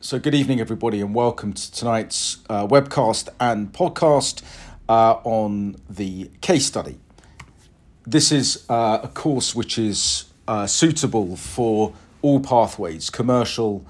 So, good evening, everybody, and welcome to tonight's uh, webcast and podcast uh, on the case study. This is uh, a course which is uh, suitable for all pathways commercial,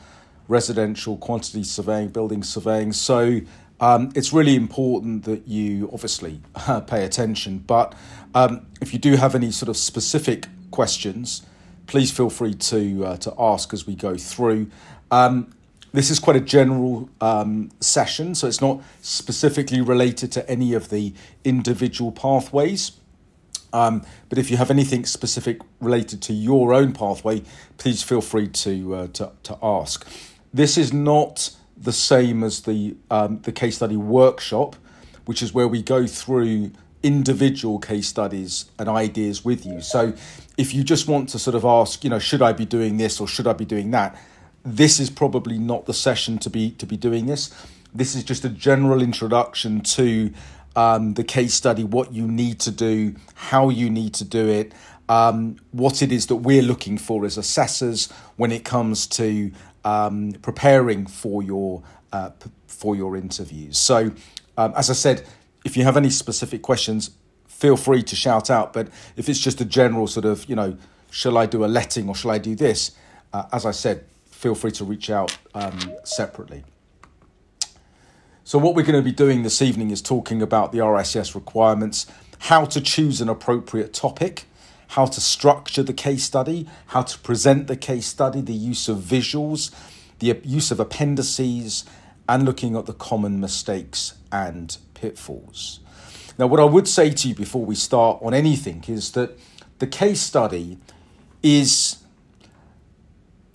residential, quantity surveying, building surveying. So, um, it's really important that you obviously pay attention. But um, if you do have any sort of specific questions, please feel free to uh, to ask as we go through. Um, this is quite a general um, session, so it's not specifically related to any of the individual pathways. Um, but if you have anything specific related to your own pathway, please feel free to uh, to, to ask. This is not the same as the um, the case study workshop, which is where we go through individual case studies and ideas with you. So if you just want to sort of ask, you know, should I be doing this or should I be doing that? This is probably not the session to be to be doing this. This is just a general introduction to um, the case study, what you need to do, how you need to do it, um, what it is that we're looking for as assessors when it comes to um, preparing for your uh, p- for your interviews. So, um, as I said, if you have any specific questions, feel free to shout out. But if it's just a general sort of, you know, shall I do a letting or shall I do this? Uh, as I said, feel free to reach out um, separately. So, what we're going to be doing this evening is talking about the RICS requirements, how to choose an appropriate topic, how to structure the case study, how to present the case study, the use of visuals, the use of appendices, and looking at the common mistakes and pitfalls. Now, what I would say to you before we start on anything is that the case study is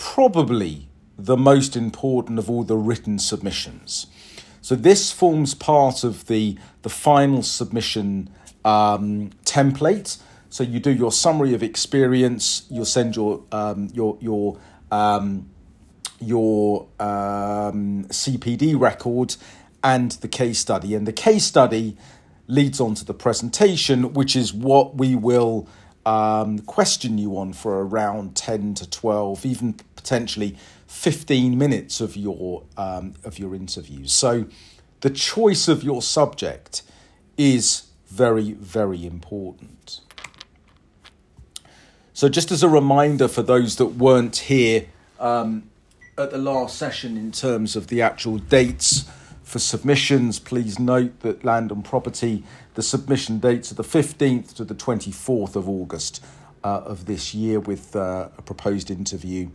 probably the most important of all the written submissions. So this forms part of the, the final submission um, template. So you do your summary of experience, you'll send your um, your your um, your um, CPD record and the case study. And the case study leads on to the presentation, which is what we will um, question you on for around 10 to 12, even potentially 15 minutes of your, um, of your interviews. So the choice of your subject is very, very important. So, just as a reminder for those that weren't here um, at the last session in terms of the actual dates for submissions, please note that Land and Property, the submission dates are the 15th to the 24th of August uh, of this year, with uh, a proposed interview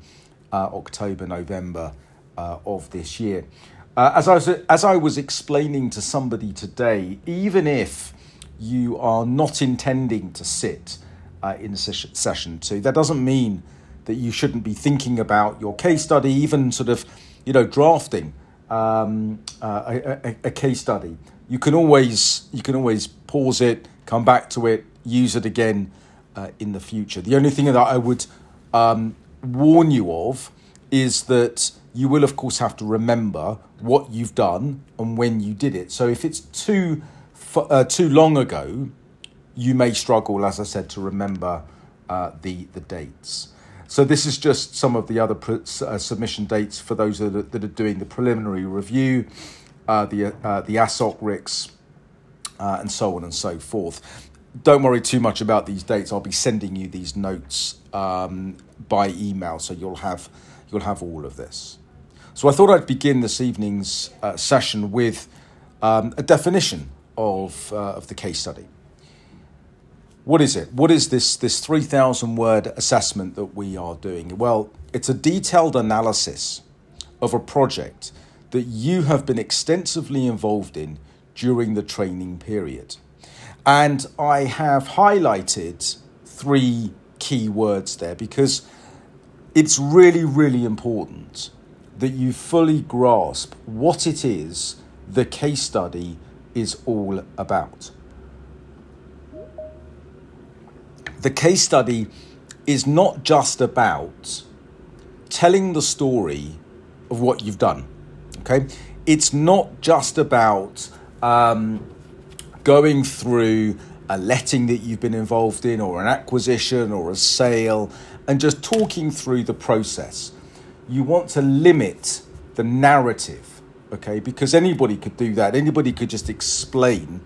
uh, October, November uh, of this year. Uh, as, I was, as I was explaining to somebody today, even if you are not intending to sit uh, in session, session two, that doesn't mean that you shouldn't be thinking about your case study, even sort of, you know, drafting um, uh, a, a, case study. You can always you can always pause it, come back to it, use it again uh, in the future. The only thing that I would um, warn you of is that you will of course have to remember what you've done and when you did it. So if it's too uh, too long ago, you may struggle, as I said, to remember uh, the the dates. So this is just some of the other uh, submission dates for those that are, that are doing the preliminary review, uh, the uh, the AssocRICS, uh, and so on and so forth. Don't worry too much about these dates. I'll be sending you these notes um, by email, so you'll have you'll have all of this. So I thought I'd begin this evening's uh, session with um, a definition of uh, of the case study. What is it? What is this, this 3,000 word assessment that we are doing? Well, it's a detailed analysis of a project that you have been extensively involved in during the training period. And I have highlighted three key words there because it's really, really important that you fully grasp what it is the case study is all about. The case study is not just about telling the story of what you've done. Okay, it's not just about um, going through a letting that you've been involved in, or an acquisition, or a sale, and just talking through the process. You want to limit the narrative, okay? Because anybody could do that. Anybody could just explain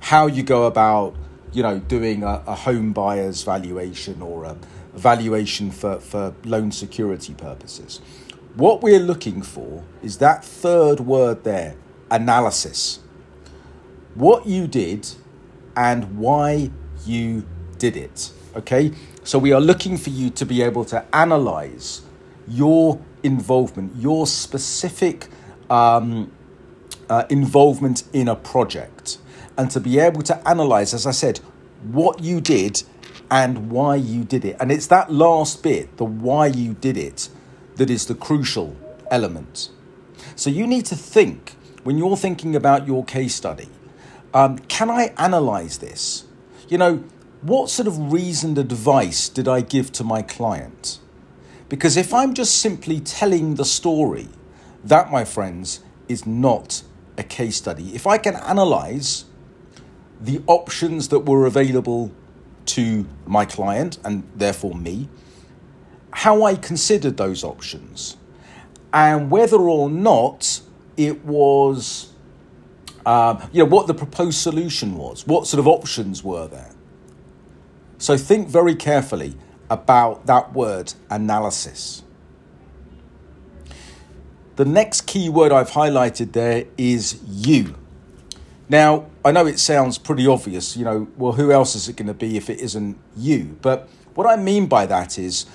how you go about, you know, doing a, a home buyer's valuation or a valuation for, for loan security purposes. What we're looking for is that third word there analysis. What you did and why you did it. Okay? So we are looking for you to be able to analyze your involvement, your specific um, uh, involvement in a project, and to be able to analyze, as I said, what you did and why you did it. And it's that last bit, the why you did it, that is the crucial element. So you need to think when you're thinking about your case study um, can I analyze this? You know, what sort of reasoned advice did I give to my client? Because if I'm just simply telling the story, that, my friends, is not a case study. If I can analyze the options that were available to my client and therefore me, how I considered those options, and whether or not it was, um, you know, what the proposed solution was, what sort of options were there. So think very carefully about that word analysis. The next key word I've highlighted there is you. Now, I know it sounds pretty obvious, you know, well, who else is it going to be if it isn't you? But what I mean by that is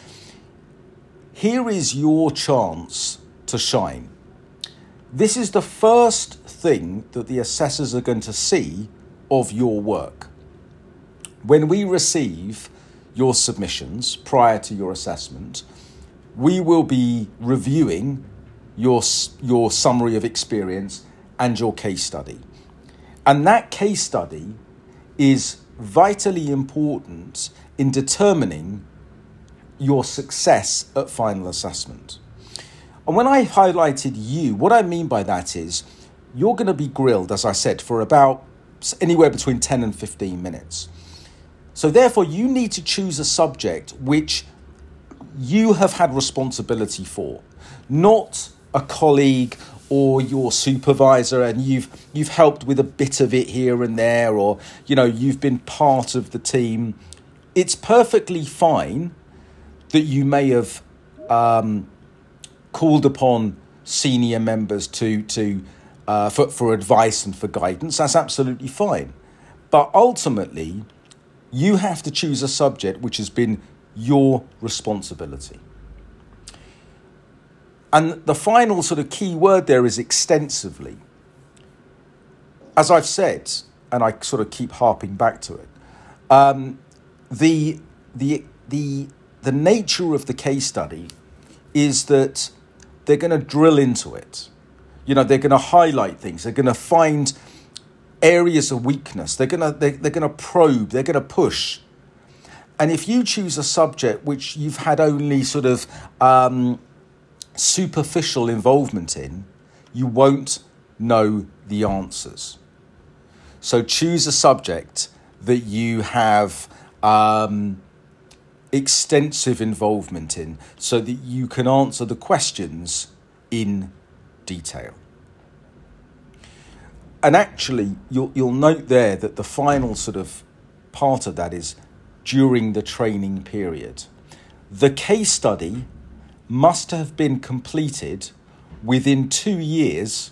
here is your chance to shine. This is the first thing that the assessors are going to see of your work. When we receive your submissions prior to your assessment, we will be reviewing your, your summary of experience and your case study. And that case study is vitally important in determining your success at final assessment. And when I highlighted you, what I mean by that is you're going to be grilled, as I said, for about anywhere between 10 and 15 minutes. So, therefore, you need to choose a subject which you have had responsibility for, not a colleague or your supervisor and you've you've helped with a bit of it here and there or you know you've been part of the team it's perfectly fine that you may have um, called upon senior members to to uh, for for advice and for guidance. That's absolutely fine, but ultimately, you have to choose a subject which has been your responsibility. And the final sort of key word there is extensively. As I've said, and I sort of keep harping back to it, um, the the the the nature of the case study is that they're going to drill into it. You know, they're going to highlight things. They're going to find areas of weakness. They're going to they're, they're going to probe. They're going to push. And if you choose a subject which you've had only sort of um, superficial involvement in, you won't know the answers. So choose a subject that you have um, extensive involvement in so that you can answer the questions in detail. And actually, you'll, you'll note there that the final sort of part of that is during the training period. The case study must have been completed within two years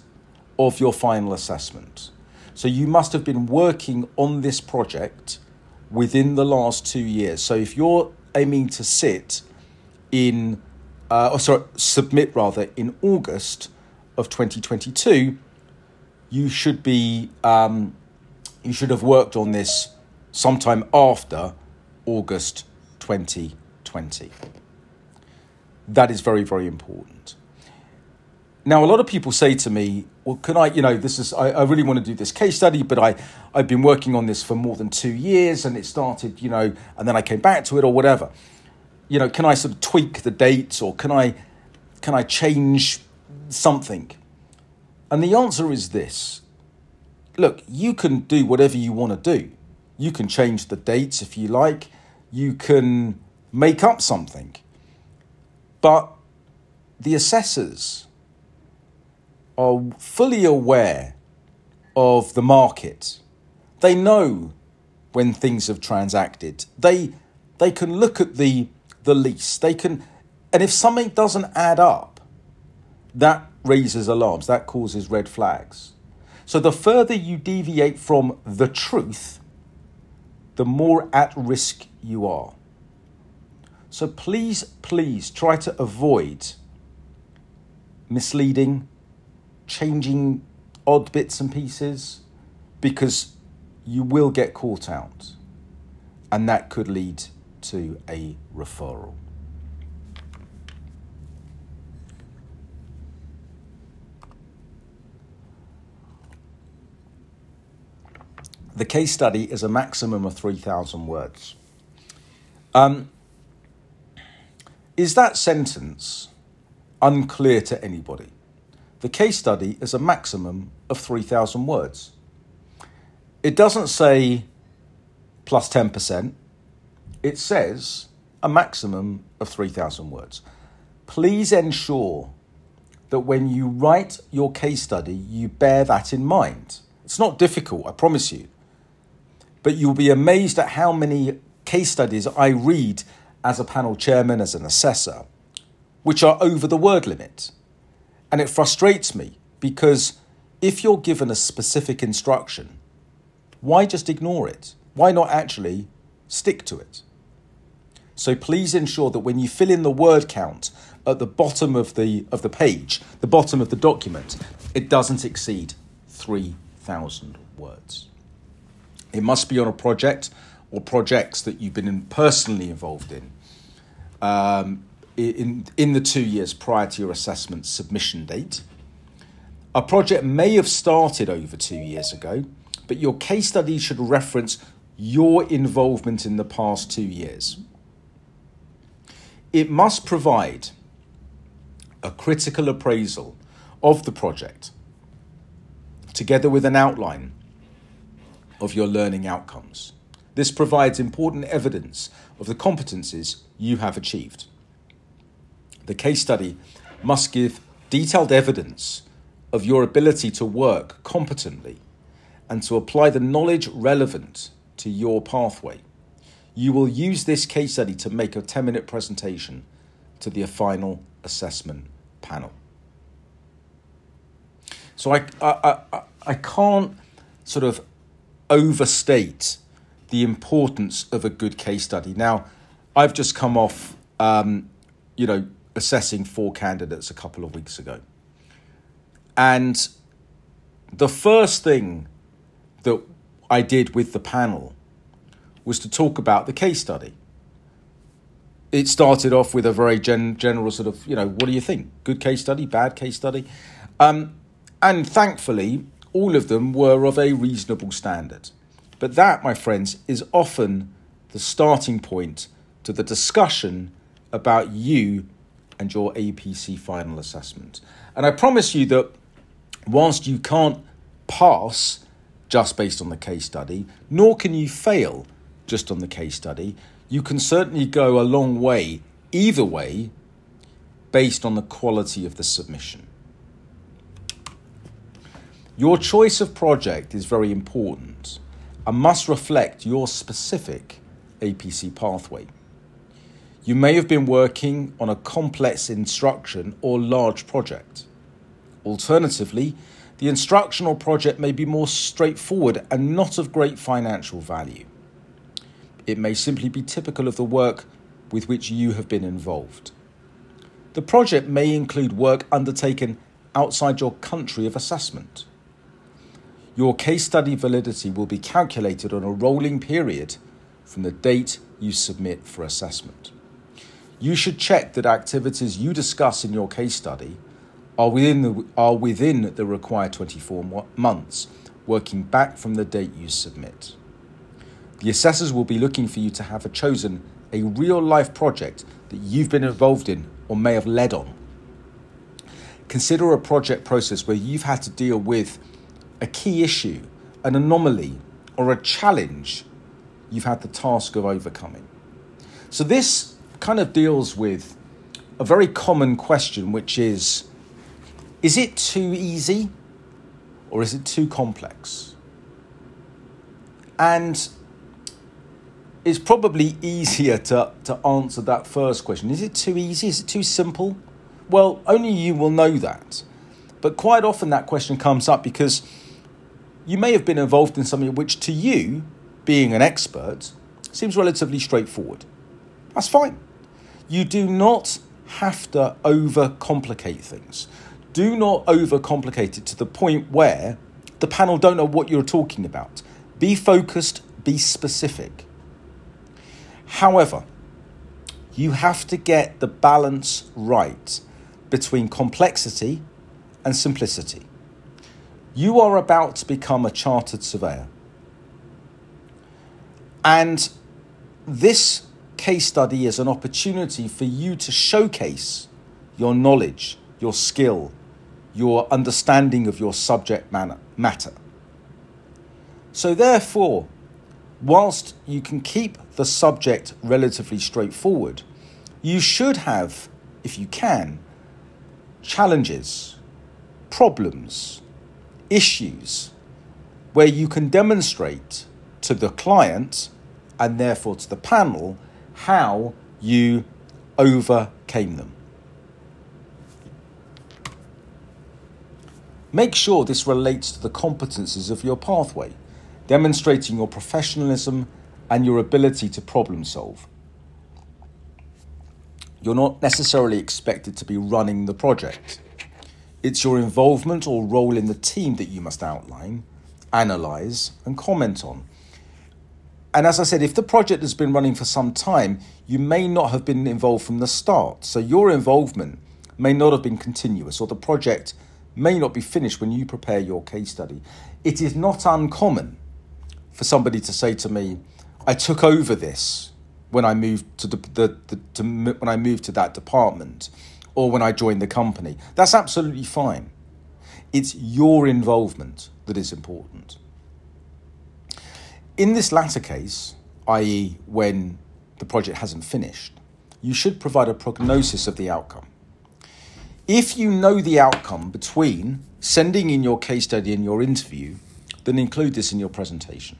of your final assessment. So you must have been working on this project within the last two years. So if you're aiming to sit in, uh, or sorry, submit rather in August of 2022, you should be, um, you should have worked on this sometime after August 2020. That is very, very important. Now, a lot of people say to me, well, can I, you know, this is, I, I, really want to do this case study, but I, I've been working on this for more than two years and it started, you know, and then I came back to it or whatever. You know, can I sort of tweak the dates or can I, can I change something? And the answer is this look, you can do whatever you want to do. You can change the dates if you like, you can make up something. But the assessors, are fully aware of the market. They know when things have transacted. They they can look at the the lease. They can and if something doesn't add up, that raises alarms, that causes red flags. So the further you deviate from the truth, the more at risk you are. So please, please try to avoid misleading, changing odd bits and pieces, because you will get caught out. And that could lead to a referral. The case study is a maximum of 3,000 words. Um, is that sentence unclear to anybody? The case study is a maximum of 3,000 words. It doesn't say plus 10%, it says a maximum of 3,000 words. Please ensure that when you write your case study, you bear that in mind. It's not difficult, I promise you but you'll be amazed at how many case studies I read as a panel chairman, as an assessor, which are over the word limit. And it frustrates me because if you're given a specific instruction, why just ignore it? Why not actually stick to it? So please ensure that when you fill in the word count at the bottom of the, of the page, the bottom of the document, it doesn't exceed 3,000 words. It must be on a project or projects that you've been personally involved in um, in, in the two years prior to your assessment submission date. A project may have started over two years ago, but your case study should reference your involvement in the past two years. It must provide a critical appraisal of the project, together with an outline of your learning outcomes. This provides important evidence of the competencies you have achieved. The case study must give detailed evidence of your ability to work competently and to apply the knowledge relevant to your pathway. You will use this case study to make a 10 minute presentation to the final assessment panel. So I, I, I, I can't sort of overstate the importance of a good case study. Now, I've just come off, um, you know, assessing four candidates a couple of weeks ago. And the first thing that I did with the panel was to talk about the case study. It started off with a very gen- general sort of, you know, what do you think? Good case study, bad case study? Um, and thankfully, all of them were of a reasonable standard. But that, my friends, is often the starting point to the discussion about you and your APC final assessment. And I promise you that whilst you can't pass just based on the case study, nor can you fail just on the case study, you can certainly go a long way either way based on the quality of the submission. Your choice of project is very important and must reflect your specific APC pathway. You may have been working on a complex instruction or large project. Alternatively, the instructional project may be more straightforward and not of great financial value. It may simply be typical of the work with which you have been involved. The project may include work undertaken outside your country of assessment. Your case study validity will be calculated on a rolling period from the date you submit for assessment. You should check that activities you discuss in your case study are within the, are within the required 24 months, working back from the date you submit. The assessors will be looking for you to have chosen a real life project that you've been involved in or may have led on. Consider a project process where you've had to deal with a key issue, an anomaly, or a challenge you've had the task of overcoming. So, this kind of deals with a very common question, which is Is it too easy or is it too complex? And it's probably easier to, to answer that first question. Is it too easy? Is it too simple? Well, only you will know that. But quite often that question comes up because you may have been involved in something which to you, being an expert, seems relatively straightforward. That's fine. You do not have to overcomplicate things. Do not overcomplicate it to the point where the panel don't know what you're talking about. Be focused, be specific. However, you have to get the balance right between complexity and simplicity. You are about to become a chartered surveyor. And this case study is an opportunity for you to showcase your knowledge, your skill, your understanding of your subject matter. So, therefore, whilst you can keep the subject relatively straightforward, you should have, if you can, challenges, problems, issues where you can demonstrate to the client and therefore to the panel how you overcame them. Make sure this relates to the competences of your pathway, demonstrating your professionalism and your ability to problem solve. You're not necessarily expected to be running the project. It's your involvement or role in the team that you must outline, analyse, and comment on. And as I said, if the project has been running for some time, you may not have been involved from the start. So your involvement may not have been continuous, or the project may not be finished when you prepare your case study. It is not uncommon for somebody to say to me, I took over this when I moved to the, the, the to, when I moved to that department or when I joined the company. That's absolutely fine. It's your involvement that is important. In this latter case, i.e., when the project hasn't finished, you should provide a prognosis of the outcome. If you know the outcome between sending in your case study and your interview, then include this in your presentation.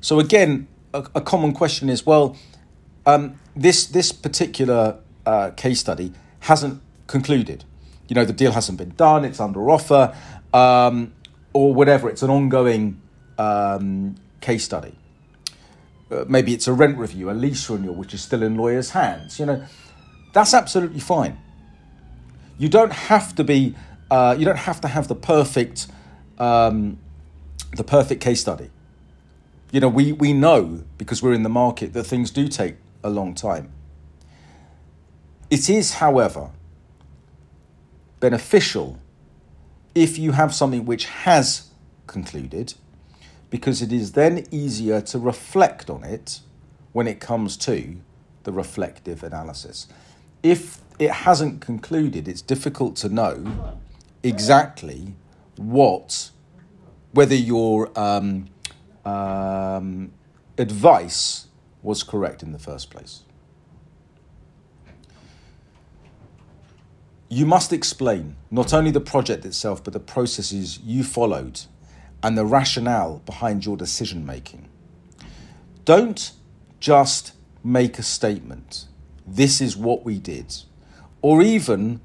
So, again, a, a common question is well, um, this, this particular uh, case study hasn't concluded. You know, the deal hasn't been done, it's under offer, um, or whatever, it's an ongoing um, case study. Uh, maybe it's a rent review, a lease renewal, which is still in lawyers' hands. You know, that's absolutely fine. You don't have to be. Uh, you don't have to have the perfect, um, the perfect case study. You know, we we know because we're in the market that things do take a long time. It is, however, beneficial if you have something which has concluded because it is then easier to reflect on it when it comes to the reflective analysis. If it hasn't concluded, it's difficult to know exactly what, whether your um, um, advice was correct in the first place. You must explain not only the project itself, but the processes you followed and the rationale behind your decision making. Don't just make a statement, this is what we did, or even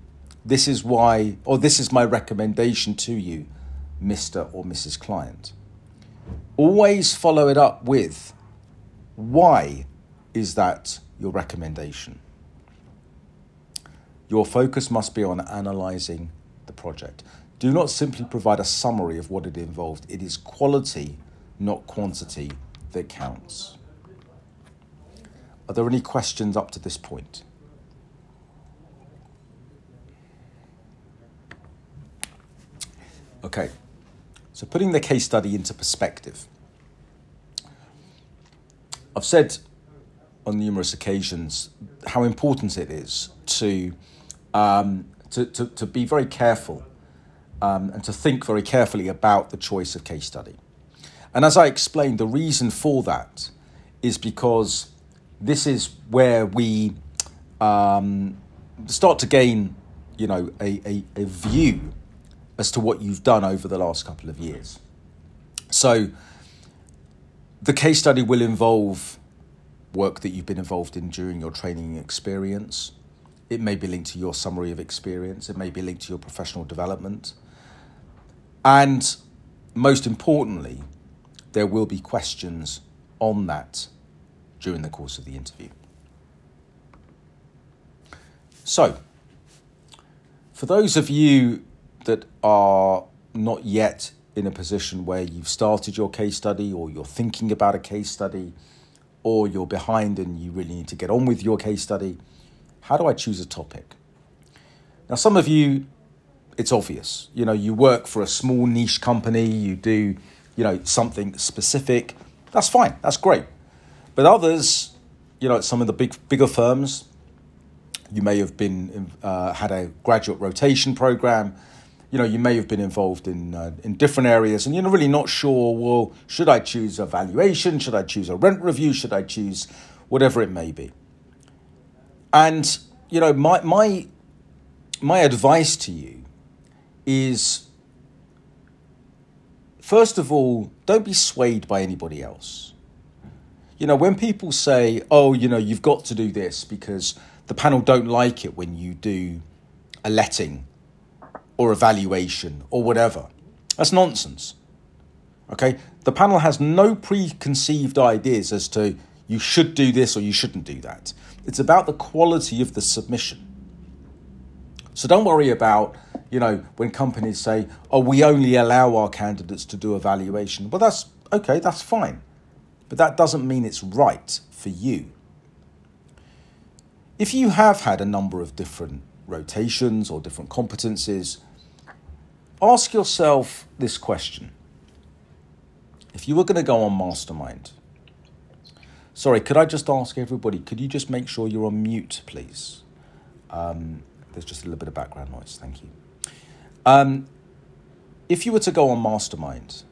this is why, or this is my recommendation to you, Mr. or Mrs. Client. Always follow it up with why is that your recommendation? Your focus must be on analysing the project. Do not simply provide a summary of what it involved. It is quality, not quantity, that counts. Are there any questions up to this point? Okay, so putting the case study into perspective. I've said on numerous occasions how important it is to, um, to, to, to be very careful um, and to think very carefully about the choice of case study. And as I explained, the reason for that is because this is where we um, start to gain, you know, a, a, a view as to what you've done over the last couple of years. So, the case study will involve work that you've been involved in during your training experience. It may be linked to your summary of experience, it may be linked to your professional development. And most importantly, there will be questions on that during the course of the interview. So, for those of you that are not yet in a position where you've started your case study or you're thinking about a case study or you're behind and you really need to get on with your case study, how do I choose a topic? Now, some of you, it's obvious. You know, you work for a small niche company, you do, you know, something specific. That's fine, that's great. But others, you know, some of the big bigger firms, you may have been uh, had a graduate rotation program. You know, you may have been involved in uh, in different areas, and you're really not sure. Well, should I choose a valuation? Should I choose a rent review? Should I choose whatever it may be? And you know, my my my advice to you is first of all, don't be swayed by anybody else. You know, when people say, "Oh, you know, you've got to do this because." the panel don't like it when you do a letting or a valuation or whatever. That's nonsense. Okay? The panel has no preconceived ideas as to you should do this or you shouldn't do that. It's about the quality of the submission. So don't worry about, you know, when companies say, oh, we only allow our candidates to do a valuation. Well, that's okay, that's fine. But that doesn't mean it's right for you. If you have had a number of different rotations or different competencies, ask yourself this question. If you were going to go on Mastermind, sorry, could I just ask everybody, could you just make sure you're on mute, please? Um, there's just a little bit of background noise, thank you. Um, if you were to go on Mastermind,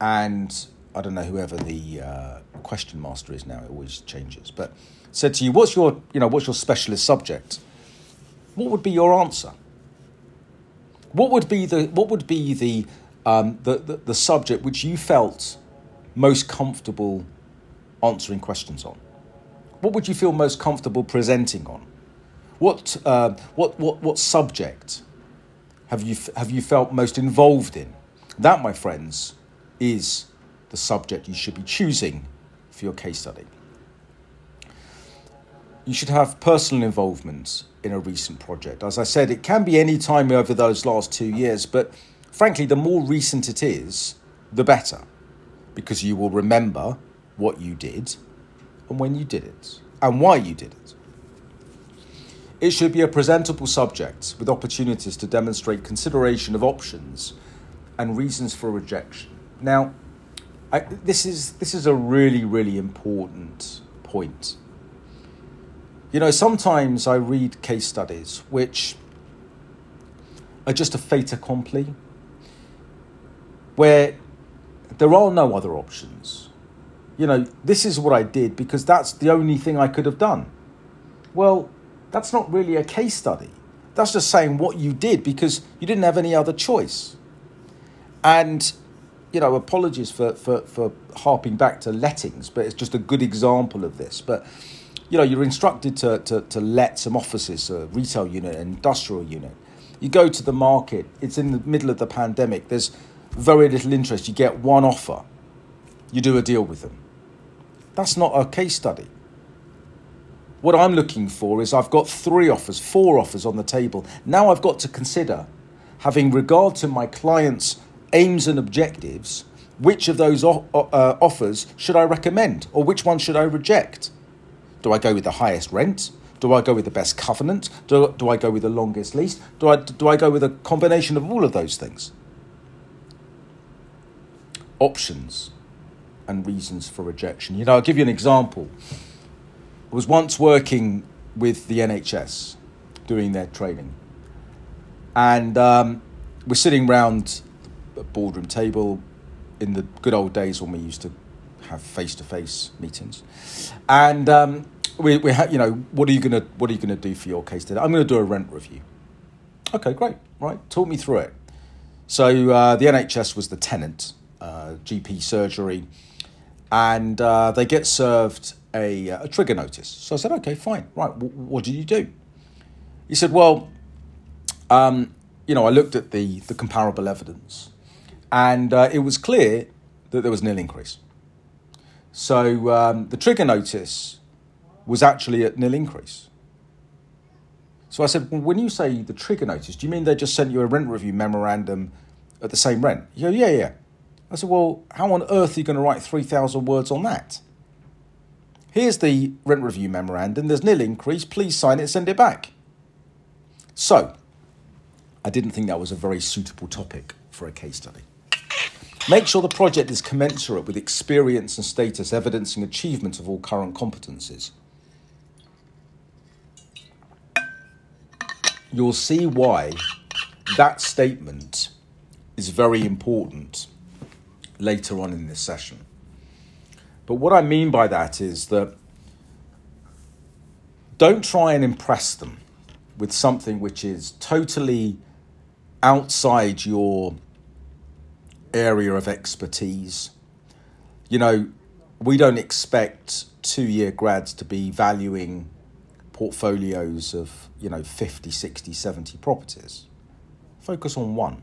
and I don't know whoever the uh, question master is now, it always changes, but said to you, "What's your, you know, what's your specialist subject?" What would be your answer? What would be the what would be the um, the, the, the subject which you felt most comfortable answering questions on? What would you feel most comfortable presenting on? What uh, what what what subject have you have you felt most involved in? That, my friends, is the subject you should be choosing for your case study you should have personal involvement in a recent project. As I said, it can be any time over those last two years, but frankly, the more recent it is, the better, because you will remember what you did and when you did it and why you did it. It should be a presentable subject with opportunities to demonstrate consideration of options and reasons for rejection. Now, I, this is this is a really really important point you know, sometimes I read case studies which are just a fait accompli, where there are no other options. You know, this is what I did because that's the only thing I could have done. Well, that's not really a case study. That's just saying what you did because you didn't have any other choice. And, you know, apologies for, for, for harping back to lettings, but it's just a good example of this. But you know, you're instructed to, to, to let some offices, a retail unit, an industrial unit. You go to the market, it's in the middle of the pandemic, there's very little interest. You get one offer, you do a deal with them. That's not a case study. What I'm looking for is I've got three offers, four offers on the table. Now I've got to consider, having regard to my client's aims and objectives, which of those uh, offers should I recommend or which one should I reject? Do I go with the highest rent? Do I go with the best covenant? Do, do I go with the longest lease? Do I, do I go with a combination of all of those things? Options and reasons for rejection. You know, I'll give you an example. Was once working with the NHS doing their training, and um, we're sitting round a boardroom table in the good old days when we used to have face to face meetings, and um, we we ha- you know what are you gonna what are you gonna do for your case today? I'm gonna do a rent review. Okay, great. Right, talk me through it. So uh, the NHS was the tenant, uh, GP surgery, and uh, they get served a, a, trigger notice. So I said, okay, fine, right, w- what did you do? He said, well, um, you know, I looked at the, the comparable evidence, and uh, it was clear that there was nil increase. So um, the trigger notice was actually at nil increase. So I said, well, when you say the trigger notice, do you mean they just sent you a rent review memorandum at the same rent? You go, yeah, yeah. I said, well, how on earth are you going to write 3,000 words on that? Here's the rent review memorandum. There's nil increase. Please sign it, send it back. So, I didn't think that was a very suitable topic for a case study. Make sure the project is commensurate with experience and status evidencing achievement of all current competencies. You'll see why that statement is very important later on in this session. But what I mean by that is that don't try and impress them with something which is totally outside your area of expertise. You know, we don't expect two year grads to be valuing portfolios of, you know, 50, 60, 70 properties. Focus on one.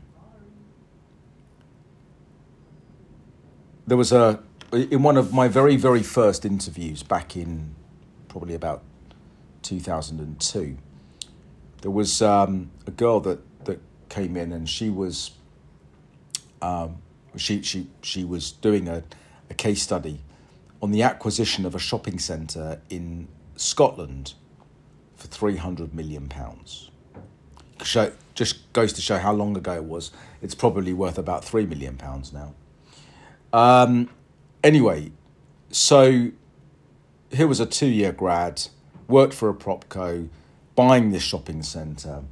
There was a, in one of my very, very first interviews back in probably about 2002, there was um, a girl that, that came in and she was um, she, she, she was doing a, a case study on the acquisition of a shopping centre in Scotland for £300 million. Show, just goes to show how long ago it was. It's probably worth about £3 million now. Um, anyway, so here was a two year grad, worked for a propco, buying this shopping centre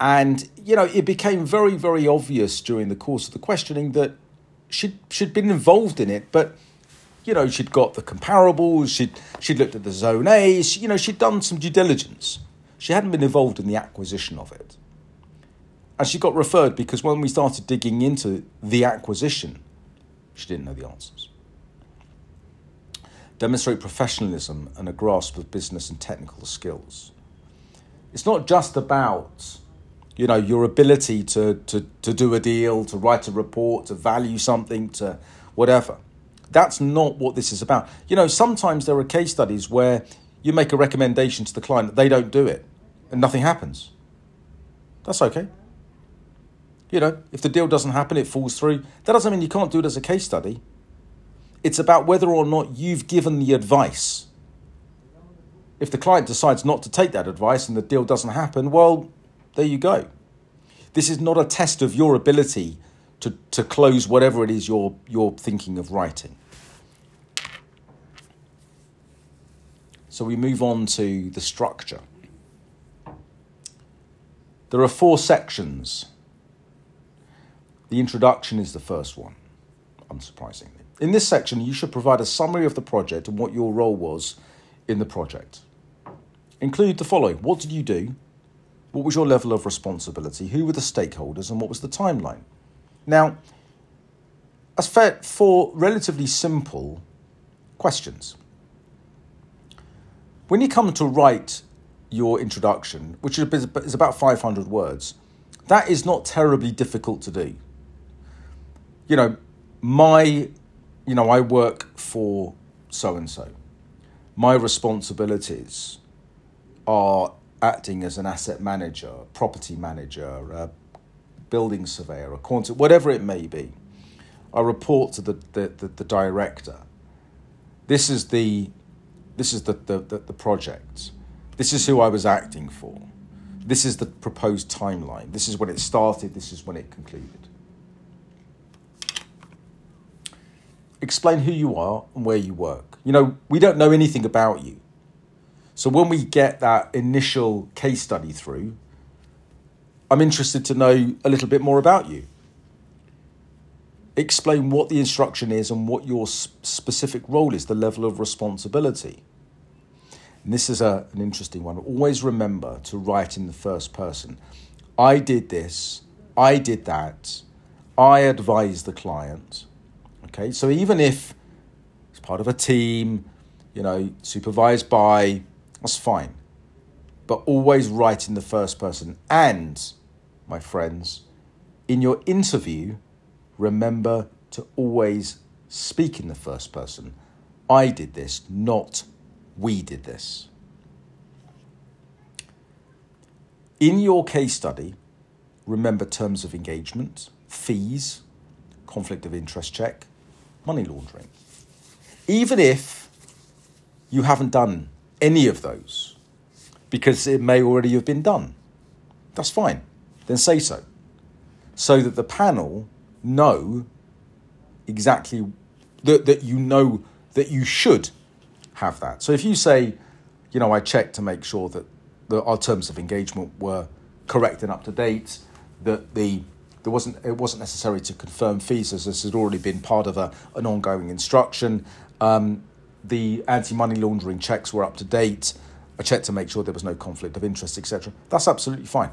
and, you know, it became very, very obvious during the course of the questioning that she'd, she'd been involved in it, but, you know, she'd got the comparables, she'd, she'd looked at the zone A's, you know, she'd done some due diligence. She hadn't been involved in the acquisition of it. And she got referred because when we started digging into the acquisition, she didn't know the answers. Demonstrate professionalism and a grasp of business and technical skills. It's not just about you know your ability to, to, to do a deal to write a report to value something to whatever. That's not what this is about. You know sometimes there are case studies where you make a recommendation to the client they don't do it and nothing happens. That's okay. You know if the deal doesn't happen it falls through. That doesn't mean you can't do it as a case study it's about whether or not you've given the advice if the client decides not to take that advice and the deal doesn't happen well there you go. This is not a test of your ability to, to close whatever it is you're, you're thinking of writing. So we move on to the structure. There are four sections. The introduction is the first one, unsurprisingly. In this section, you should provide a summary of the project and what your role was in the project. Include the following What did you do? What was your level of responsibility? Who were the stakeholders and what was the timeline? Now, as for four relatively simple questions. When you come to write your introduction, which is about 500 words, that is not terribly difficult to do. You know, my, you know, I work for so and so. My responsibilities are acting as an asset manager, property manager, a building surveyor, a quantity, whatever it may be. I report to the, the, the, the director. This is the this is the, the, the, the project. This is who I was acting for. This is the proposed timeline. This is when it started, this is when it concluded. Explain who you are and where you work. You know, we don't know anything about you. So when we get that initial case study through, I'm interested to know a little bit more about you. Explain what the instruction is and what your specific role is, the level of responsibility. And this is a, an interesting one. Always remember to write in the first person. I did this, I did that, I advised the client. Okay, so even if it's part of a team, you know, supervised by, that's fine. But always write in the first person. And, my friends, in your interview, remember to always speak in the first person. I did this, not we did this. In your case study, remember terms of engagement, fees, conflict of interest check, money laundering. Even if you haven't done any of those, because it may already have been done, that's fine. Then say so. So that the panel know exactly that, that you know that you should have that. So if you say, you know, I checked to make sure that the, our terms of engagement were correct and up to date, that the there wasn't it wasn't necessary to confirm fees as this had already been part of a, an ongoing instruction. Um, the anti-money laundering checks were up to date. I checked to make sure there was no conflict of interest, etc. That's absolutely fine.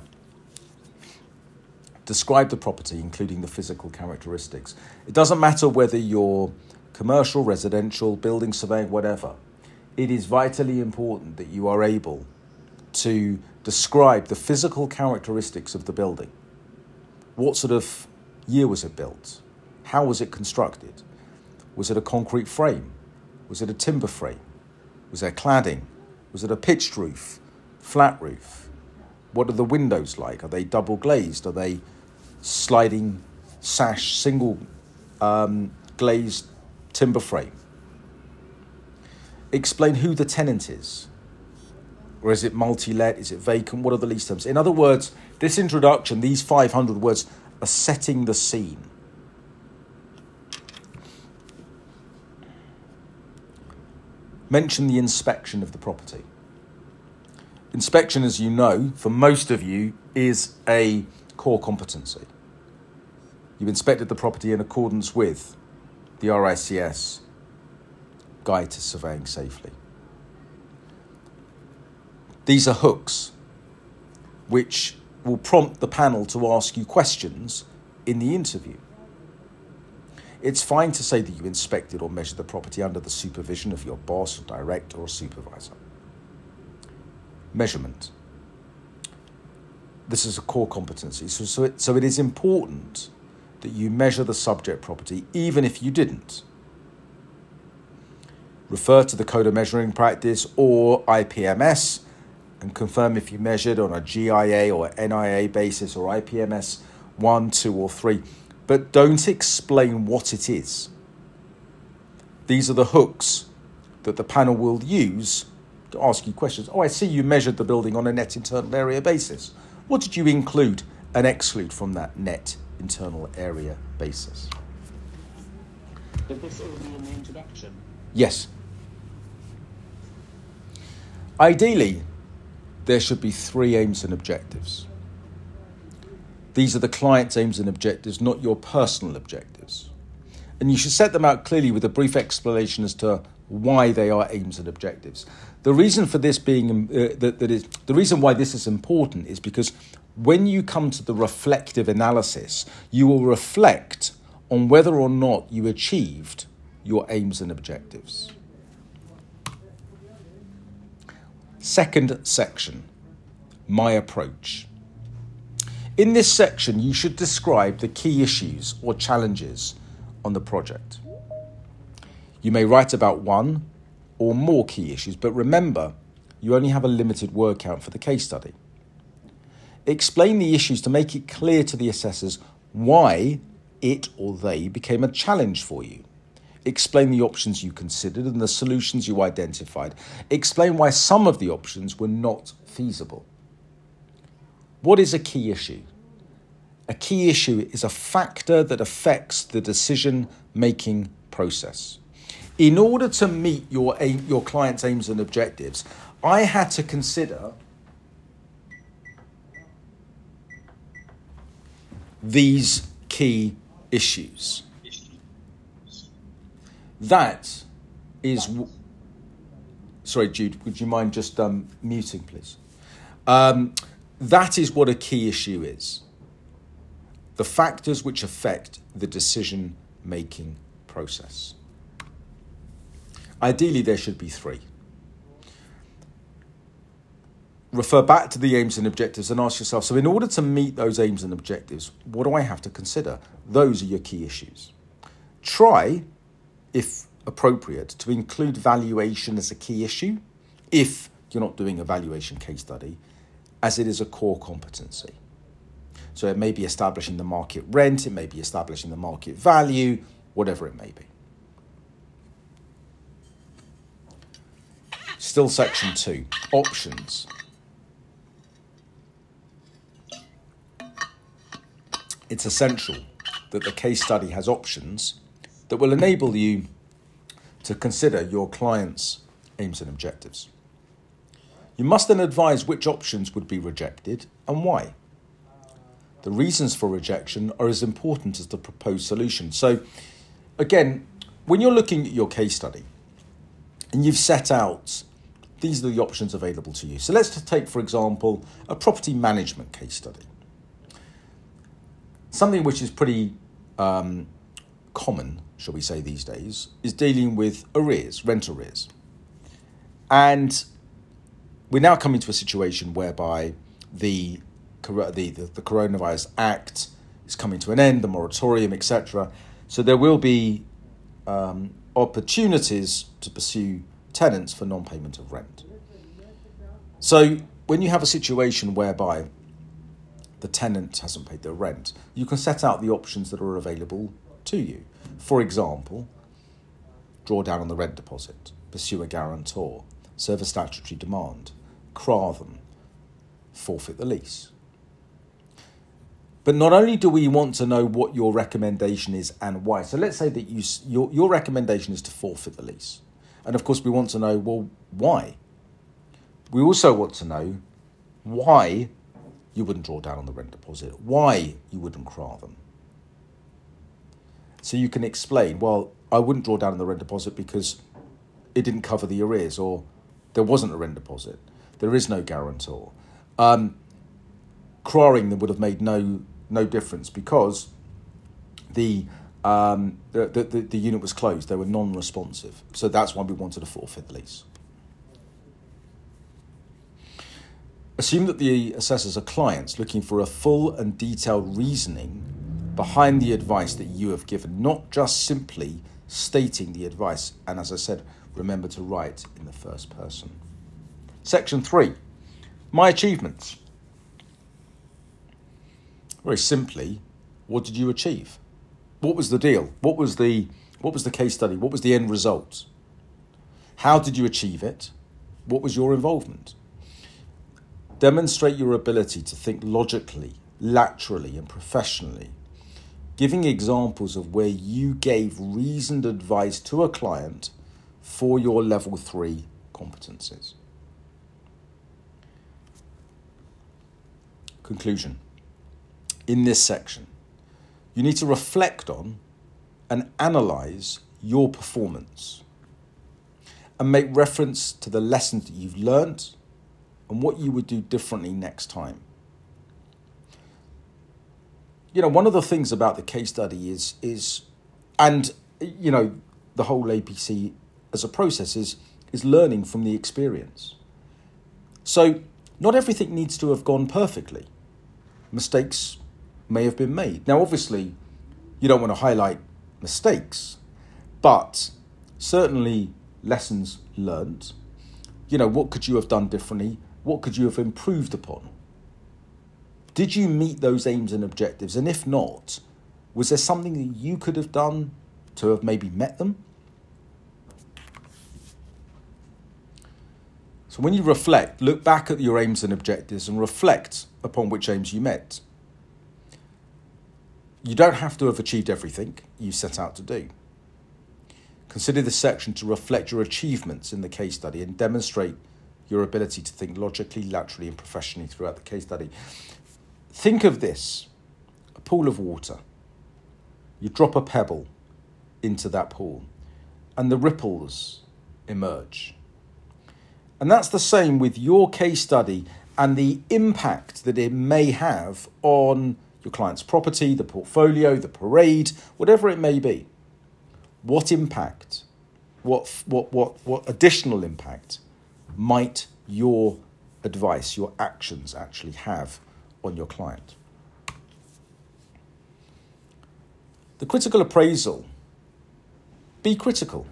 Describe the property, including the physical characteristics. It doesn't matter whether you're commercial, residential, building surveying, whatever. It is vitally important that you are able to describe the physical characteristics of the building. What sort of year was it built? How was it constructed? Was it a concrete frame? Was it a timber frame? Was there cladding? Was it a pitched roof? Flat roof? What are the windows like? Are they double glazed? Are they sliding sash, single um, glazed timber frame? Explain who the tenant is. Or is it multi let? Is it vacant? What are the lease terms? In other words, this introduction, these 500 words, are setting the scene. Mention the inspection of the property. Inspection, as you know, for most of you, is a core competency. You've inspected the property in accordance with the RICS Guide to Surveying Safely. These are hooks which will prompt the panel to ask you questions in the interview. It's fine to say that you inspected or measured the property under the supervision of your boss, or director, or supervisor. Measurement. This is a core competency, so, so, it, so it is important that you measure the subject property even if you didn't. Refer to the Code of Measuring Practice or IPMS and confirm if you measured on a GIA or NIA basis or IPMS 1, 2, or 3. But don't explain what it is. These are the hooks that the panel will use to ask you questions. Oh, I see you measured the building on a net internal area basis. What did you include and exclude from that net internal area basis? Did this all be in the introduction? Yes. Ideally, there should be three aims and objectives. These are the client's aims and objectives, not your personal objectives. And you should set them out clearly with a brief explanation as to why they are aims and objectives. The reason for this being uh, that, that is the reason why this is important is because when you come to the reflective analysis, you will reflect on whether or not you achieved your aims and objectives. Second section My approach. In this section, you should describe the key issues or challenges on the project. You may write about one or more key issues, but remember, you only have a limited word count for the case study. Explain the issues to make it clear to the assessors why it or they became a challenge for you. Explain the options you considered and the solutions you identified. Explain why some of the options were not feasible. What is a key issue? A key issue is a factor that affects the decision making process. In order to meet your, aim, your client's aims and objectives, I had to consider these key issues. That is. W- Sorry, Jude, would you mind just um, muting, please? Um, that is what a key issue is. the factors which affect the decision making process. Ideally, there should be three. Refer back to the aims and objectives and ask yourself so, in order to meet those aims and objectives, what do I have to consider? Those are your key issues. Try, if appropriate, to include valuation as a key issue if you're not doing a valuation case study, as it is a core competency. So it may be establishing the market rent, it may be establishing the market value, whatever it may be. Still, section two options. It's essential that the case study has options that will enable you to consider your client's aims and objectives. You must then advise which options would be rejected and why. The reasons for rejection are as important as the proposed solution. So, again, when you're looking at your case study and you've set out these are the options available to you. So, let's take, for example, a property management case study. Something which is pretty um, common, shall we say, these days, is dealing with arrears, rent arrears. And we're now coming to a situation whereby the the, the, the Coronavirus Act is coming to an end, the moratorium, etc. So there will be um, opportunities to pursue tenants for non payment of rent. So when you have a situation whereby the tenant hasn't paid their rent, you can set out the options that are available to you. For example, draw down on the rent deposit, pursue a guarantor, serve a statutory demand, CRA them, forfeit the lease. But not only do we want to know what your recommendation is and why. So let's say that you your your recommendation is to forfeit the lease, and of course we want to know well why. We also want to know why you wouldn't draw down on the rent deposit, why you wouldn't CRA them. So you can explain, well, I wouldn't draw down on the rent deposit because it didn't cover the arrears, or there wasn't a rent deposit, there is no guarantor. Um, CRAing them would have made no no difference because the um, the, the, the unit was closed. They were non-responsive, so that's why we wanted a forfeit lease. Assume that the assessors are clients looking for a full and detailed reasoning behind the advice that you have given, not just simply stating the advice. And as I said, remember to write in the first person. Section three, my achievements. Very simply, what did you achieve? What was the deal? What was the what was the case study? What was the end result? How did you achieve it? What was your involvement? Demonstrate your ability to think logically, laterally, and professionally, giving examples of where you gave reasoned advice to a client for your level three competencies. Conclusion in this section. You need to reflect on and analyze your performance and make reference to the lessons that you've learnt and what you would do differently next time. You know, one of the things about the case study is is and you know, the whole APC as a process is is learning from the experience. So, not everything needs to have gone perfectly. Mistakes may have been made. Now, obviously, you don't want to highlight mistakes, but certainly lessons learned. You know, what could you have done differently? What could you have improved upon? Did you meet those aims and objectives? And if not, was there something that you could have done to have maybe met them? So when you reflect, look back at your aims and objectives and reflect upon which aims you met you don't have to have achieved everything you set out to do. Consider this section to reflect your achievements in the case study and demonstrate your ability to think logically, laterally, and professionally throughout the case study. Think of this a pool of water. You drop a pebble into that pool, and the ripples emerge. And that's the same with your case study and the impact that it may have on your client's property, the portfolio, the parade, whatever it may be. What impact, what, what, what, what additional impact might your advice, your actions actually have on your client? The critical appraisal be critical.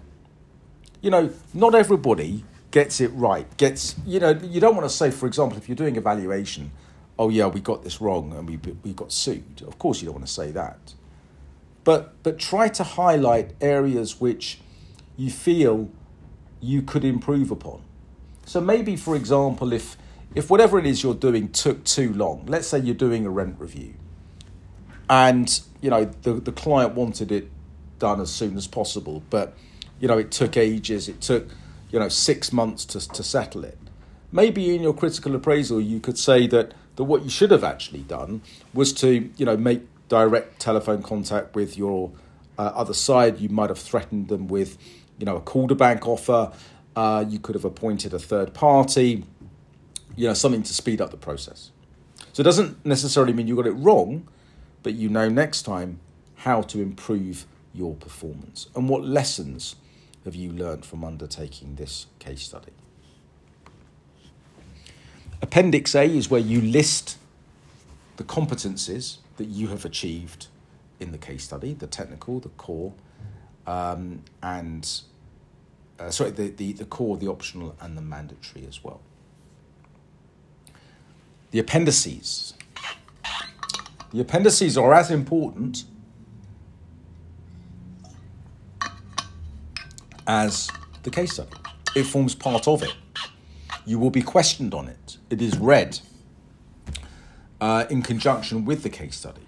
You know, not everybody gets it right. Gets you know, you don't want to say, for example, if you're doing evaluation, oh yeah, we got this wrong and we we got sued. Of course, you don't want to say that. But but try to highlight areas which you feel you could improve upon. So maybe, for example, if if whatever it is you're doing took too long, let's say you're doing a rent review, and you know the the client wanted it done as soon as possible. But you know, it took ages. It took you know six months to to settle it. Maybe in your critical appraisal, you could say that that what you should have actually done was to you know make direct telephone contact with your uh, other side. You might have threatened them with you know a Calderbank offer. Uh, you could have appointed a third party. You know something to speed up the process. So it doesn't necessarily mean you got it wrong, but you know next time how to improve your performance? And what lessons have you learned from undertaking this case study? Appendix A is where you list the competencies that you have achieved in the case study the technical, the core, um, and uh, sorry, the, the, the core, the optional, and the mandatory as well. The appendices. The appendices are as important as the case study. It forms part of it. You will be questioned on it. It is read uh, in conjunction with the case study.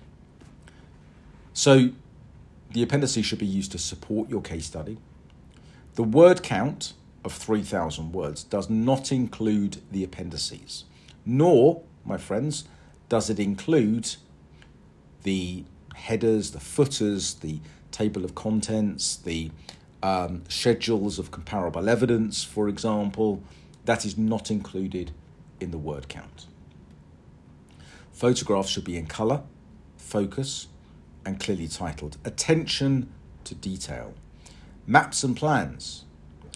So the appendices should be used to support your case study. The word count of 3,000 words does not include the appendices, nor, my friends, does it include the headers, the footers, the table of contents, the um, schedules of comparable evidence, for example, that is not included in the word count. Photographs should be in colour, focus, and clearly titled. Attention to detail. Maps and plans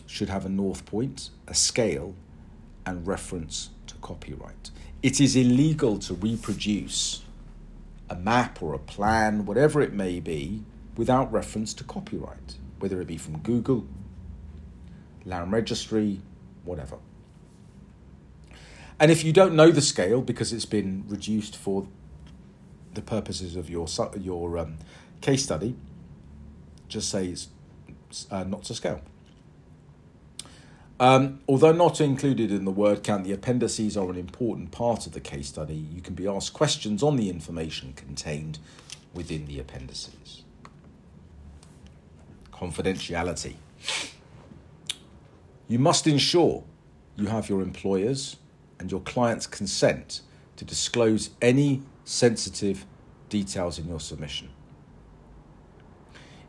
should have a north point, a scale, and reference to copyright. It is illegal to reproduce a map or a plan, whatever it may be, without reference to copyright whether it be from Google, Land Registry, whatever. And if you don't know the scale because it's been reduced for the purposes of your your um, case study, just say it's uh, not to scale. Um, although not included in the word count, the appendices are an important part of the case study. You can be asked questions on the information contained within the appendices confidentiality. You must ensure you have your employers and your client's consent to disclose any sensitive details in your submission.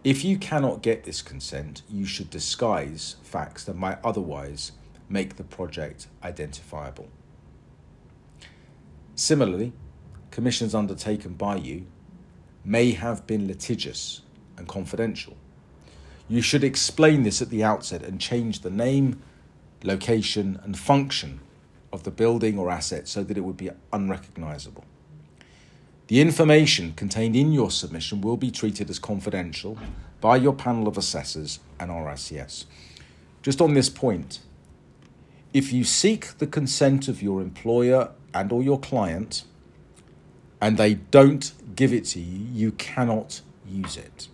If you cannot get this consent, you should disguise facts that might otherwise make the project identifiable. Similarly, commissions undertaken by you may have been litigious and confidential. You should explain this at the outset and change the name, location, and function of the building or asset so that it would be unrecognizable. The information contained in your submission will be treated as confidential by your panel of assessors and RICS. Just on this point, if you seek the consent of your employer and or your client and they don't give it to you, you cannot use it.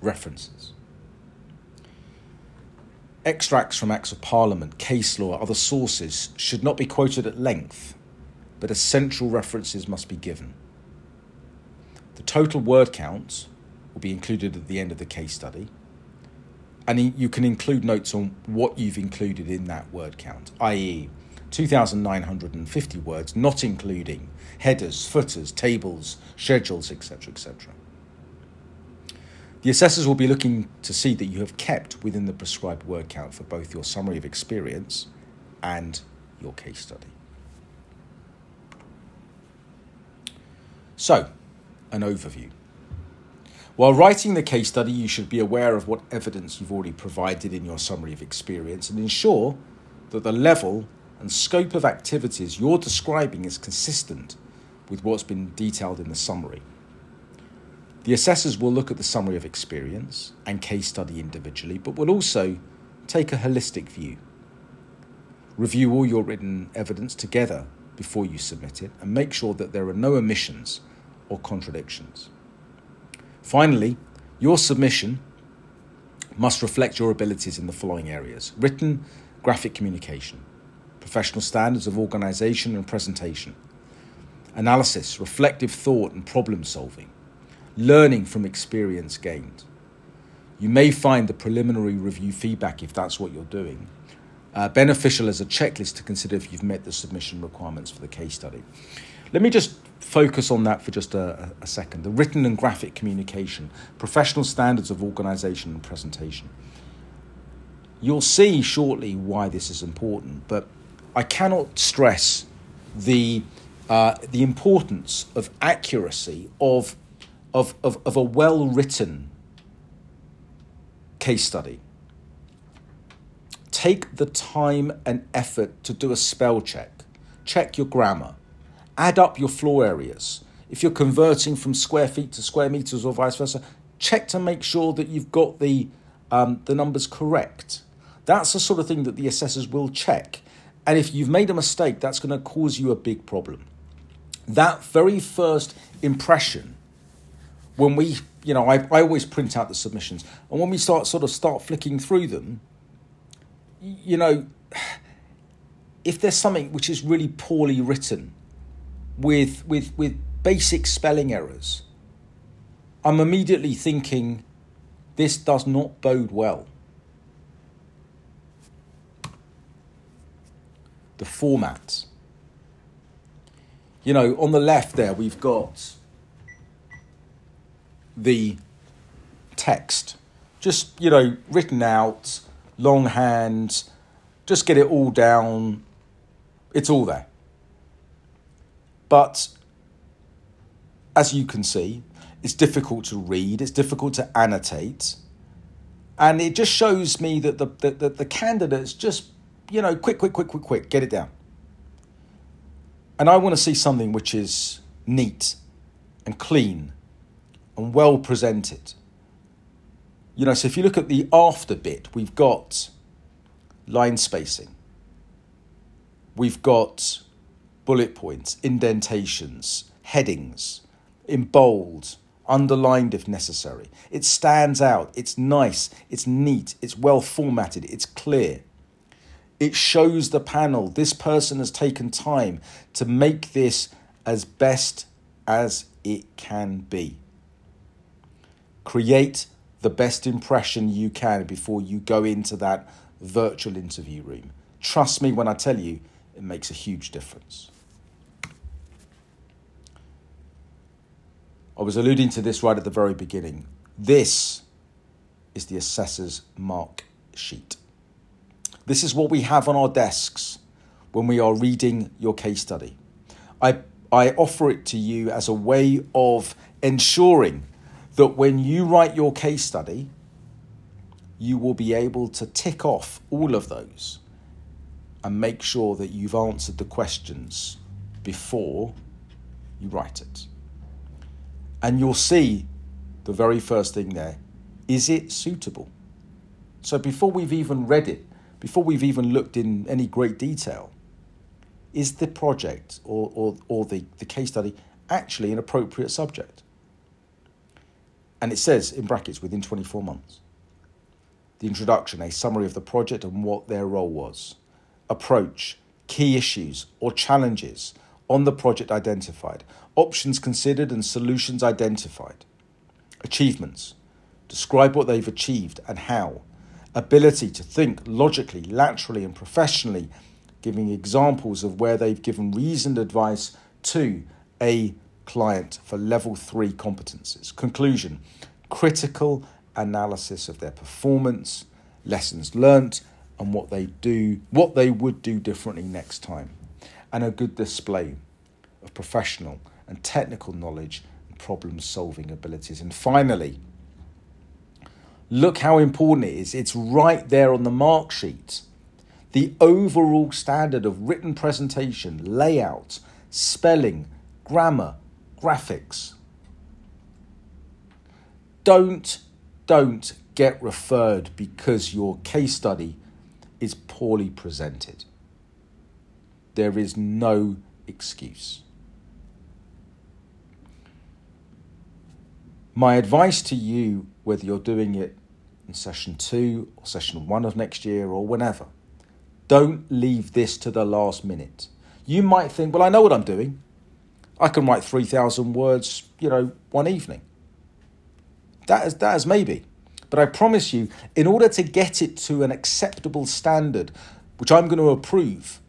references. Extracts from Acts of Parliament, case law, other sources should not be quoted at length, but essential references must be given. The total word count will be included at the end of the case study, and you can include notes on what you've included in that word count, i.e., 2,950 words, not including headers, footers, tables, schedules, etc., etc. The assessors will be looking to see that you have kept within the prescribed word count for both your summary of experience and your case study. So, an overview. While writing the case study, you should be aware of what evidence you've already provided in your summary of experience and ensure that the level and scope of activities you're describing is consistent with what's been detailed in the summary. The assessors will look at the summary of experience and case study individually, but will also take a holistic view. Review all your written evidence together before you submit it and make sure that there are no omissions or contradictions. Finally, your submission must reflect your abilities in the following areas written, graphic communication, professional standards of organisation and presentation, analysis, reflective thought, and problem solving, learning from experience gained. You may find the preliminary review feedback, if that's what you're doing, uh, beneficial as a checklist to consider if you've met the submission requirements for the case study. Let me just focus on that for just a, a second. The written and graphic communication, professional standards of organisation and presentation. You'll see shortly why this is important, but I cannot stress the, uh, the importance of accuracy of, of, of, of a well written case study. Take the time and effort to do a spell check, check your grammar, add up your floor areas. If you're converting from square feet to square meters or vice versa, check to make sure that you've got the, um, the numbers correct. That's the sort of thing that the assessors will check. And if you've made a mistake, that's going to cause you a big problem. That very first impression, when we, you know, I, I always print out the submissions, and when we start sort of start flicking through them, you know, if there's something which is really poorly written, with with with basic spelling errors, I'm immediately thinking, this does not bode well. the format. You know, on the left there, we've got the text, just, you know, written out, longhand, just get it all down. It's all there. But as you can see, it's difficult to read, it's difficult to annotate. And it just shows me that the, the, the, the candidates just you know, quick, quick, quick, quick, quick, get it down. And I want to see something which is neat and clean and well presented. You know, so if you look at the after bit, we've got line spacing, we've got bullet points, indentations, headings in bold, underlined if necessary. It stands out, it's nice, it's neat, it's well formatted, it's clear. It shows the panel this person has taken time to make this as best as it can be. Create the best impression you can before you go into that virtual interview room. Trust me when I tell you, it makes a huge difference. I was alluding to this right at the very beginning. This is the assessor's mark sheet. This is what we have on our desks when we are reading your case study. I, I offer it to you as a way of ensuring that when you write your case study, you will be able to tick off all of those and make sure that you've answered the questions before you write it. And you'll see the very first thing there is it suitable? So before we've even read it, before we've even looked in any great detail, is the project or, or, or the, the case study actually an appropriate subject? And it says in brackets within 24 months. The introduction, a summary of the project and what their role was. Approach, key issues or challenges on the project identified, options considered and solutions identified. Achievements, describe what they've achieved and how ability to think logically, laterally, and professionally, giving examples of where they've given reasoned advice to a client for level three competences. Conclusion critical analysis of their performance, lessons learnt, and what they do, what they would do differently next time, and a good display of professional and technical knowledge and problem solving abilities. And finally, look how important it is. It's right there on the mark sheet. The overall standard of written presentation, layout, spelling, grammar, graphics. Don't, don't get referred because your case study is poorly presented. There is no excuse. My advice to you, whether you're doing it in session two or session one of next year or whenever, don't leave this to the last minute. You might think, well, I know what I'm doing. I can write 3,000 words, you know, one evening. That is, that is maybe. But I promise you, in order to get it to an acceptable standard, which I'm going to approve,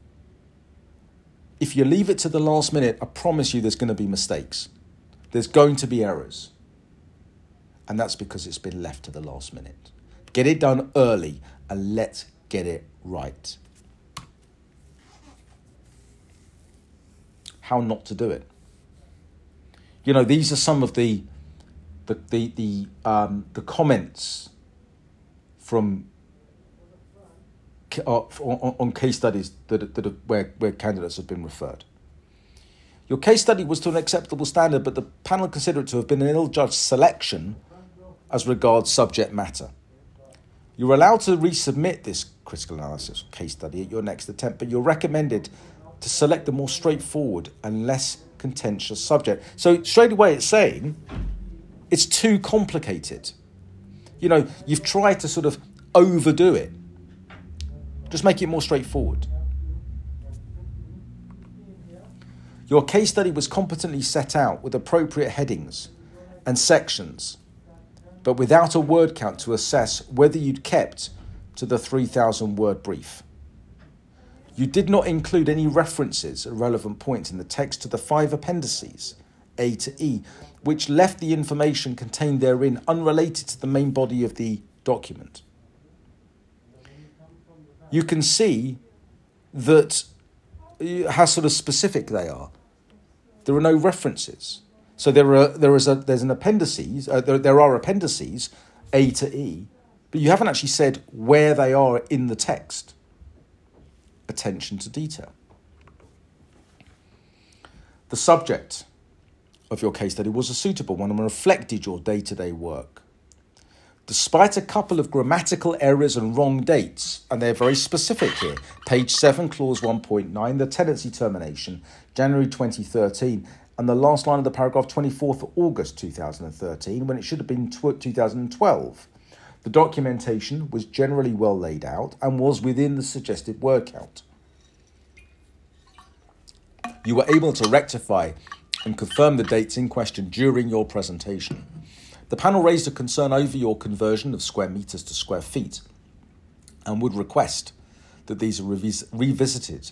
if you leave it to the last minute, I promise you there's going to be mistakes. There's going to be errors. And that's because it's been left to the last minute. Get it done early and let's get it right. How not to do it. You know, these are some of the the the the, um, the comments from uh, on, on, case studies that, that where, where candidates have been referred. Your case study was to an acceptable standard, but the panel considered it to have been an ill judged selection as regards subject matter. You're allowed to resubmit this critical analysis case study at your next attempt, but you're recommended to select a more straightforward and less contentious subject. So, straight away, it's saying it's too complicated. You know, you've tried to sort of overdo it. Just make it more straightforward. Your case study was competently set out with appropriate headings and sections but without a word count to assess whether you'd kept to the 3,000 word brief. You did not include any references at relevant points in the text to the five appendices, A to E, which left the information contained therein unrelated to the main body of the document. You can see that uh, how sort of specific they are. There are no references. So there are there is a there's an appendices uh, there, there are appendices A to E, but you haven't actually said where they are in the text. Attention to detail. The subject of your case study was a suitable one and reflected your day to day work. Despite a couple of grammatical errors and wrong dates, and they're very specific here, page 7, clause 1.9, the tenancy termination, January 2013, and the last line of the paragraph 24th August 2013 when it should have been 2012. The documentation was generally well laid out and was within the suggested word count. You were able to rectify and confirm the dates in question during your presentation. The panel raised a concern over your conversion of square meters to square feet and would request that these are revis- revisited,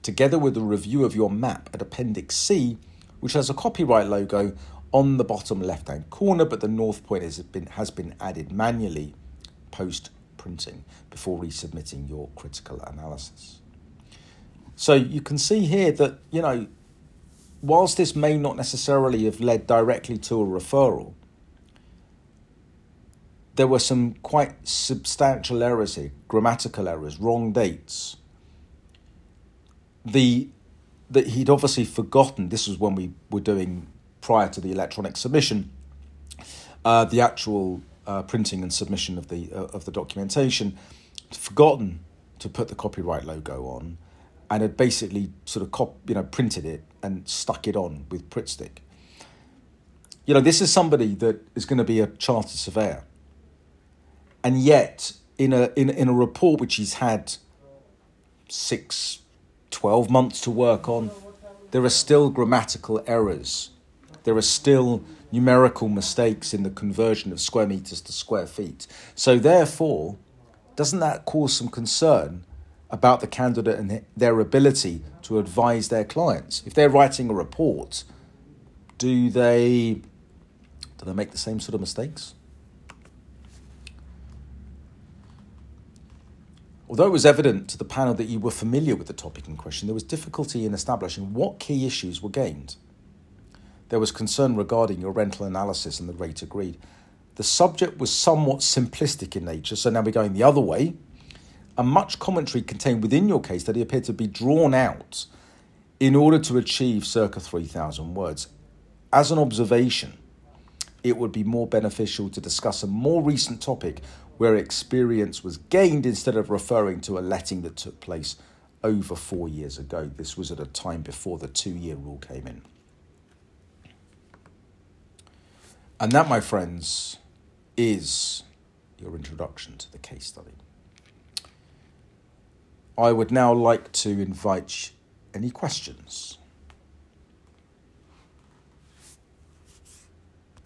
together with a review of your map at Appendix C which has a copyright logo on the bottom left hand corner, but the north point has been, has been added manually post printing before resubmitting your critical analysis. So you can see here that, you know, whilst this may not necessarily have led directly to a referral, there were some quite substantial errors here, grammatical errors, wrong dates. The that he'd obviously forgotten. This was when we were doing prior to the electronic submission, uh, the actual uh, printing and submission of the uh, of the documentation. Forgotten to put the copyright logo on, and had basically sort of cop, you know printed it and stuck it on with Pritt stick. You know, this is somebody that is going to be a chartered surveyor, and yet in a in in a report which he's had six 12 months to work on, there are still grammatical errors. There are still numerical mistakes in the conversion of square meters to square feet. So, therefore, doesn't that cause some concern about the candidate and their ability to advise their clients? If they're writing a report, do they do they make the same sort of mistakes? Although it was evident to the panel that you were familiar with the topic in question, there was difficulty in establishing what key issues were gained. There was concern regarding your rental analysis and the rate agreed. The subject was somewhat simplistic in nature, so now we're going the other way. And much commentary contained within your case study appeared to be drawn out in order to achieve circa 3,000 words. As an observation, it would be more beneficial to discuss a more recent topic where experience was gained instead of referring to a letting that took place over four years ago. This was at a time before the two year rule came in. And that, my friends, is your introduction to the case study. I would now like to invite any questions